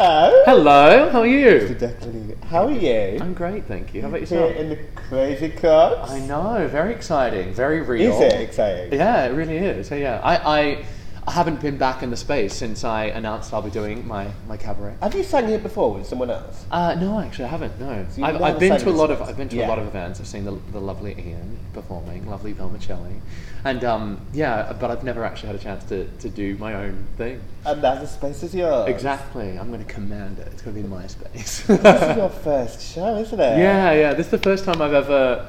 Hello. Hello, how are you? Declan, how are you? I'm great, thank you. How about Here yourself? in the Crazy Coqs. I know, very exciting, very real. Is it exciting? Yeah, it really is. Yeah, yeah. I, I, I haven't been back in the space since I announced I'll be doing my, my cabaret. Have you sung here before with someone else? Uh, no, actually, I haven't. No, So I've, I've been to a lot of? I've been to Yeah. a lot of events. I've seen the, the lovely Ian performing, lovely Vermicelli, and um, yeah, but I've never actually had a chance to, to do my own thing. And now the space is yours. Exactly, I'm going to command it. It's going to be my space. This is your first show, isn't it? Yeah, yeah. This is the first time I've ever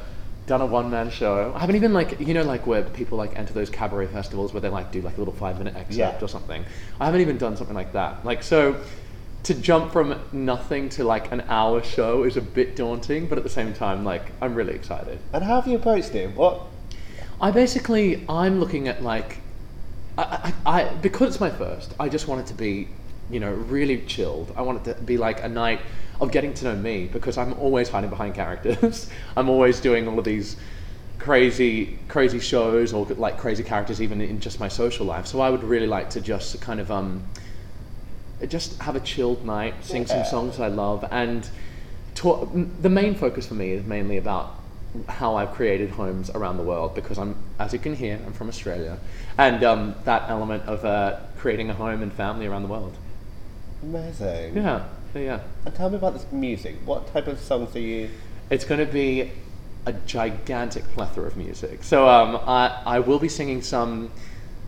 done a one man show. I haven't even like you know like where people like enter those cabaret festivals where they like do like a little five minute excerpt Yeah. or something. I haven't even done something like that. Like so to jump from nothing to like an hour show is a bit daunting, but at the same time like I'm really excited. And how have you approached it? What? I basically I'm looking at like I, I, I because it's my first. I just want it to be you know really chilled. I want it to be like a night of getting to know me because I'm always hiding behind characters. I'm always doing all of these crazy crazy shows or like crazy characters even in just my social life. So I would really like to just kind of um just have a chilled night, sing some Yeah. songs I love, and talk, the main focus for me is mainly about how I've created homes around the world because I'm, as you can hear, I'm from Australia, and um, that element of uh, creating a home and family around the world. Amazing. Yeah, yeah, yeah. And tell me about this music. What type of songs are you? It's going to be a gigantic plethora of music. So um, I, I will be singing some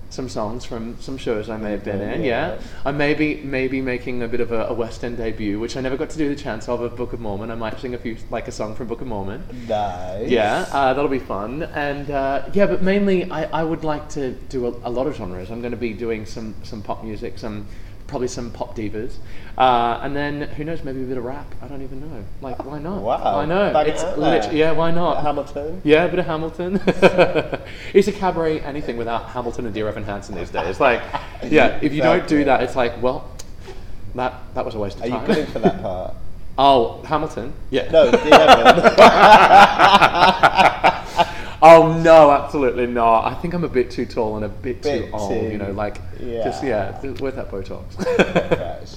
some songs from some shows I may have been in. Yeah, Yeah. I may be maybe making a bit of a, a West End debut, which I never got to do the chance of of Book of Mormon. I might sing a few like a song from Book of Mormon. Nice. Yeah, uh, that'll be fun. And uh, yeah, but mainly I, I would like to do a, a lot of genres. I'm going to be doing some, some pop music, some probably some pop divas, uh, and then who knows, maybe a bit of rap. I don't even know. Like, why not? Wow. I know. It it's lit- yeah, why not? Hamilton. Yeah, a bit of Hamilton. it's a cabaret anything without Hamilton and Dear Evan Hansen these days. Like, yeah, if you don't do that, it's like, well, that that was a waste of Are you time. good for that part? oh, Hamilton. Yeah. No, Dear Evan. Oh no, absolutely not. I think I'm a bit too tall and a bit, too old. too- you know, like just yeah. yeah, th- worth that Botox.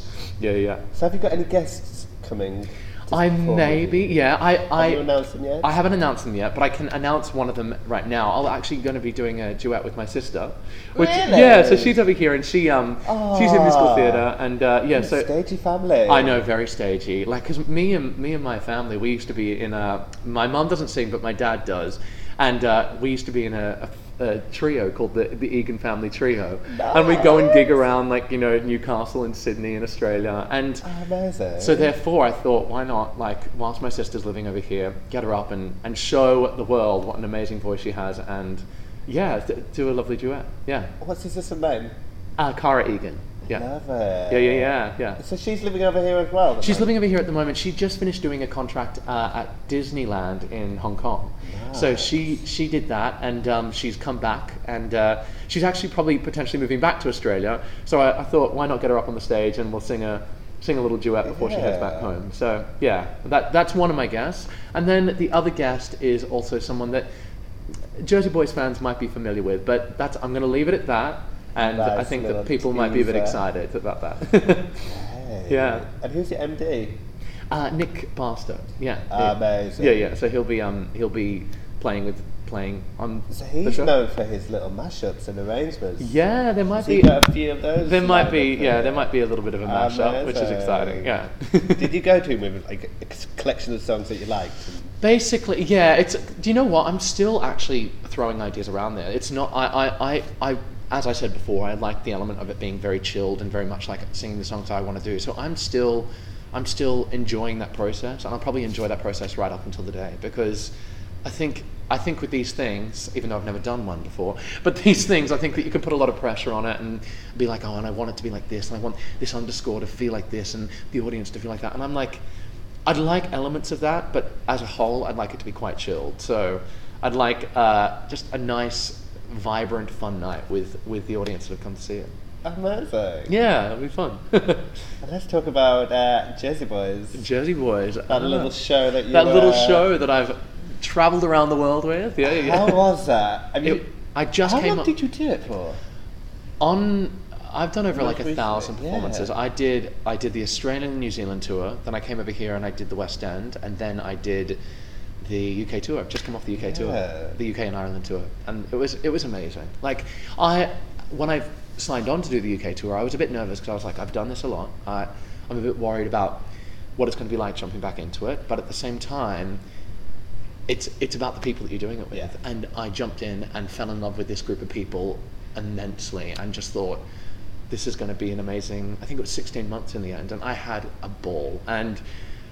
Yeah, yeah. So have you got any guests coming? to I perform with maybe, you? yeah. I, I, Have you announced them yet? I haven't announced them yet, but I can announce one of them right now. I'm actually going to be doing a duet with my sister. Really? Yeah, so she's over here and she um she's in musical Ah. theatre and uh, yeah, so Stagey family. I know, very stagey. Like, cause me and me and my family, we used to be in a. My mum doesn't sing, but my dad does, and uh, we used to be in a, a, a trio called the the Egan Family Trio, and we'd go and gig around like you know Newcastle and Sydney and Australia, and Oh, amazing. so therefore I thought, why not? Like, whilst my sister's living over here, get her up and and show the world what an amazing voice she has, and yeah, do a lovely duet. Yeah, What's his sister's name? uh, Cara Egan. Yeah. Love it. Yeah, yeah, yeah, yeah. So she's living over here as well. She's living over here at the moment. She just finished doing a contract uh, at Disneyland in Hong Kong. So she she did that, and um, she's come back, and uh, she's actually probably potentially moving back to Australia. So I, I thought, why not get her up on the stage and we'll sing a sing a little duet before she heads back home. So yeah, that that's one of my guests, and then the other guest is also someone that Jersey Boys fans might be familiar with, but that's I'm going to leave it at that. And I think that people might be a bit excited about that. Hey. Yeah. And who's your MD? Uh, Nick Barstow. Yeah. Amazing. Yeah, yeah. So he'll be um he'll be playing with playing on So he's known for his little mashups and arrangements. Yeah, there might Has be got a few of those? there might be yeah there might be a little bit of a mashup, which is exciting. Yeah. Did you go to him with like a collection of songs that you liked? Basically, yeah. It's. Do you know what? I'm still actually throwing ideas around there. It's not. I. I. I. I as I said before, I like the element of it being very chilled and very much like singing the songs I want to do. So I'm still, I'm still enjoying that process, and I'll probably enjoy that process right up until the day because I think I think with these things, even though I've never done one before, but these things, I think that you can put a lot of pressure on it and be like, oh, and I want it to be like this, and I want this underscore to feel like this, and the audience to feel like that, and I'm like. I'd like elements of that, but as a whole, I'd like it to be quite chilled. So I'd like uh, just a nice, vibrant, fun night with, with the audience that have come to see it. Amazing. Yeah, it'll be fun. Let's talk about uh, Jersey Boys. Jersey Boys. That little show that you. That little uh, show that I've travelled around the world with. Yeah, yeah. How was that? I mean, It- I just how came long up did you do it for? on I've done over like a thousand performances. yeah. I did I did the Australian and New Zealand tour. Then I came over here and I did the West End, and then I did the UK tour. I've just come off the UK Yeah. tour, the UK and Ireland tour, and it was it was amazing. Like I when I signed on to do the UK tour, I was a bit nervous because I was like, I've done this a lot. I, I'm a bit worried about what it's going to be like jumping back into it, but at the same time. It's, it's about the people that you're doing it with. Yeah. And I jumped in and fell in love with this group of people immensely and just thought, this is going to be an amazing i think it was 16 months in the end and i had a ball and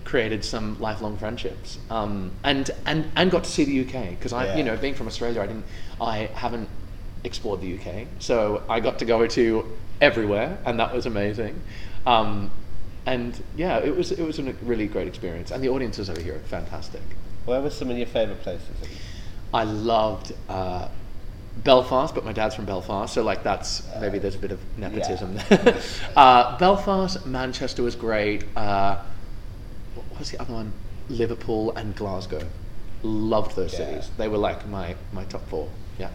created some lifelong friendships um, and, and and got to see the uk because i Yeah. you know being from australia i didn't i haven't explored the uk so i got to go to everywhere and that was amazing um, and yeah it was it was a really great experience and the audiences over here are fantastic Where were some of your favourite places? I loved uh, Belfast, but my dad's from Belfast, so like that's maybe there's a bit of nepotism. there. uh, Belfast, Manchester was great. Uh, was the other one? Liverpool and Glasgow. Loved those Yeah. cities. They were like my, my top four. Yeah.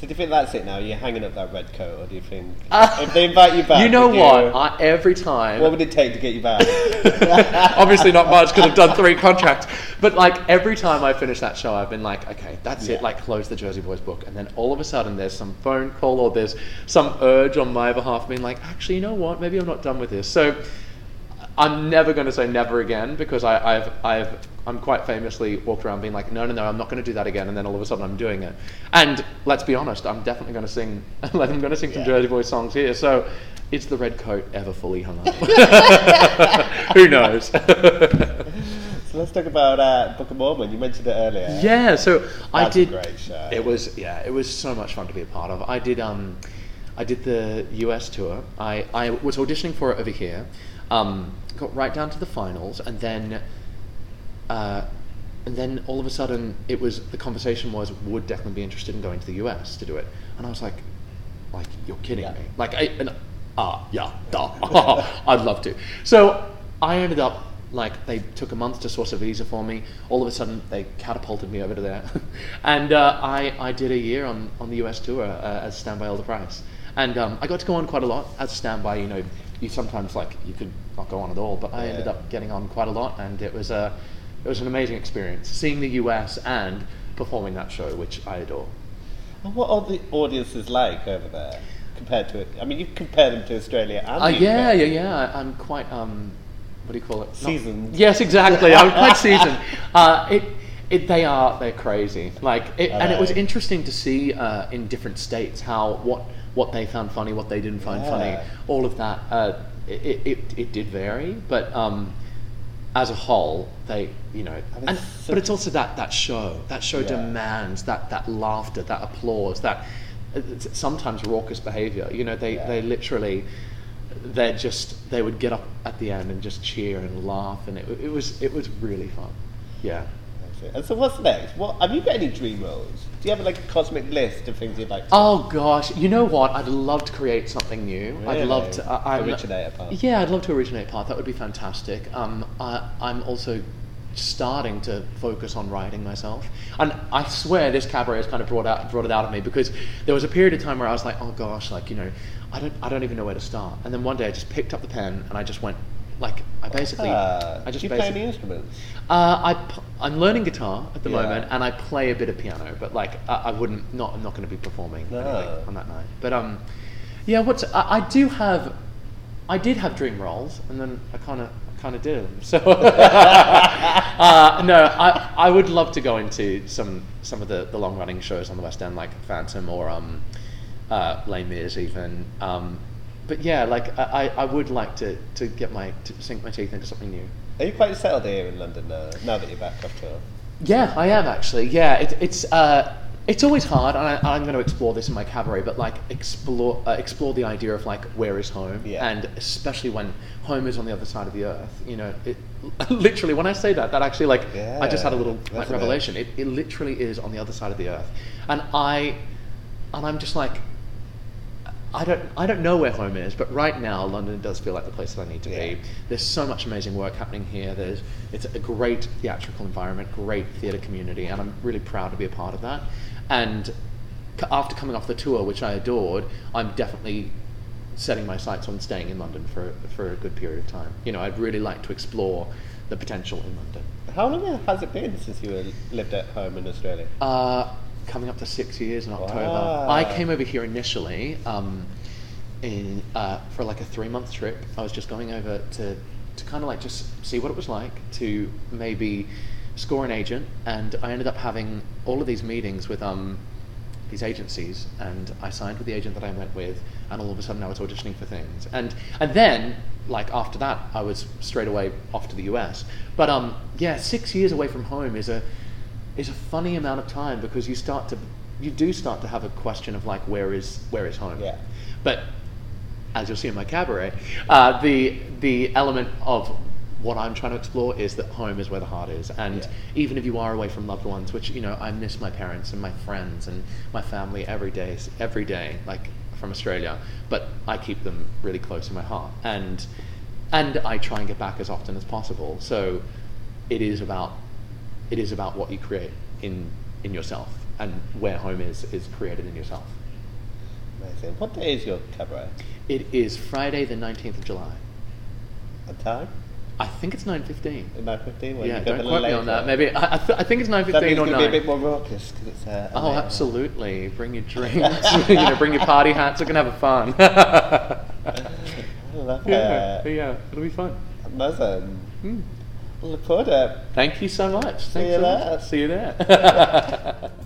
So do you think that's it now? You're hanging up that red coat, or do you think if they invite you back, you know would what? I, every time. what would it take to get you back? Obviously not much because I've done three contracts. But like every time I finish that show, I've been like, okay, that's Yeah. it. Like close the Jersey Boys book, and then all of a sudden there's some phone call or there's some urge on my behalf, being like, actually, you know what? Maybe I'm not done with this. So I'm never going to say never again because I, I've I've I'm quite famously walked around being like, no, no, no, I'm not going to do that again, and then all of a sudden I'm doing it. And let's be honest, I'm definitely going to sing. I'm going to sing some Yeah. Jersey Boys songs here. So. Is the red coat ever fully hung up? Who knows? so let's talk about uh, Book of Mormon. You mentioned it earlier. Yeah, so I That's a did. great show. It was yeah, it was so much fun to be a part of. I did um, I did the US tour. I, I was auditioning for it over here. Um, got right down to the finals, and then, uh, and then all of a sudden it was the conversation was would Declan be interested in going to the US to do it? And I was like, like you're kidding Yeah. me? Like I and ah yeah, duh. I'd love to. So I ended up like they took a month to source a visa for me. All of a sudden they catapulted me over to there, and uh, I I did a year on on the US tour uh, as standby Elder Price, and um, I got to go on quite a lot as standby. You know, you sometimes like you could not go on at all, but I ended up getting on quite a lot, and it was a it was an amazing experience seeing the US and performing that show, which I adore. And what are the audiences like over there compared to it? I mean, you compare them to Australia and Uh, yeah, yeah, yeah. I'm quite um, what do you call it? Not- Seasoned. yes, exactly. I'm quite seasoned. Uh, it, it, they are, they're crazy. Like, it, and it was interesting to see uh, in different states how what what they found funny, what they didn't find funny, all of that. Uh, it, it, it did vary, but um, as a whole, they, you know, And so- but it's also that that show. That show Yeah. demands that that laughter, that applause, that it's sometimes raucous behavior. You know, they Yeah. they literally they're just they would get up at the end and just cheer and laugh, and it, it was it was really fun. Yeah. And so what's next? What have you got any dream roles? Do you have like a cosmic list of things you'd like to Oh gosh, you know what? I'd love to create something new. I'd love Really? to. I, I'm- Originate a part. Yeah, I'd love to originate a part. That would be fantastic. Um, I, I'm also starting to focus on writing myself, and I swear this cabaret has kind of brought out brought it out of me because there was a period of time where I was like, oh gosh, like you know, I don't I don't even know where to start. And then one day I just picked up the pen and I just went like I basically Ah, I just do you play any instruments? uh, I I'm learning guitar at the Yeah. moment, and I play a bit of piano, but like I, I wouldn't not I'm not going to be performing No. anyway on that night. But um, yeah, what's I, I do have, I did have dream roles, and then I kind of kind of did them. So uh, no, I I would love to go into some some of the, the long running shows on the West End, like Phantom or um, uh, Les Mis even. Um, but yeah, like I, I would like to, to get my to sink my teeth into something new. Are you quite settled here in London now? Now that you're back after. Yeah, I am actually. Yeah, it, it's uh, it's always hard, and I, I'm going to explore this in my cabaret. But like explore uh, explore the idea of like where is home, Yeah. and especially when home is on the other side of the earth. You know, it literally when I say that, that actually like I just had a little like, revelation. It, it literally is on the other side of the earth, and I and I'm just like. I don't, I don't know where home is, but right now London does feel like the place that I need to Yeah. be. There's so much amazing work happening here. There's, it's a great theatrical environment, great theatre community, and I'm really proud to be a part of that. And c- after coming off the tour, which I adored, I'm definitely setting my sights on staying in London for for a good period of time. You know, I'd really like to explore the potential in London. How long has it been since you lived at home in Australia? Uh, coming up to six years in October. Wow. I came over here initially um, in uh, for like a three month trip. I was just going over to to kind of like just see what it was like to maybe score an agent, and I ended up having all of these meetings with um, these agencies, and I signed with the agent that I went with, and all of a sudden I was auditioning for things, and and then like after that I was straight away off to the US. But um, yeah, six years away from home is a is a funny amount of time because you start to you do start to have a question of like where is where is home Yeah. but as you'll see in my cabaret uh, the the element of what I'm trying to explore is that home is where the heart is and Yeah. even if you are away from loved ones which you know I miss my parents and my friends and my family every day every day like from Australia but I keep them really close in my heart and and I try and get back as often as possible so it is about it is about what you create in in yourself and where home is is created in yourself Amazing. What day is your cabaret? it is friday the 19th of july And time? i think it's nine fifteen. Nine fifteen. Yeah don't a quote me on that maybe i, I, th- I think it's 9.15 means or 9 going to be a bit more raucous because it's uh, a oh late night. absolutely bring your drinks you know bring your party hats we're gonna have a fun I love yeah it. yeah it'll be fun Amazing. Hmm. Look forward to thank you so much See Thanks you so much. there. see you there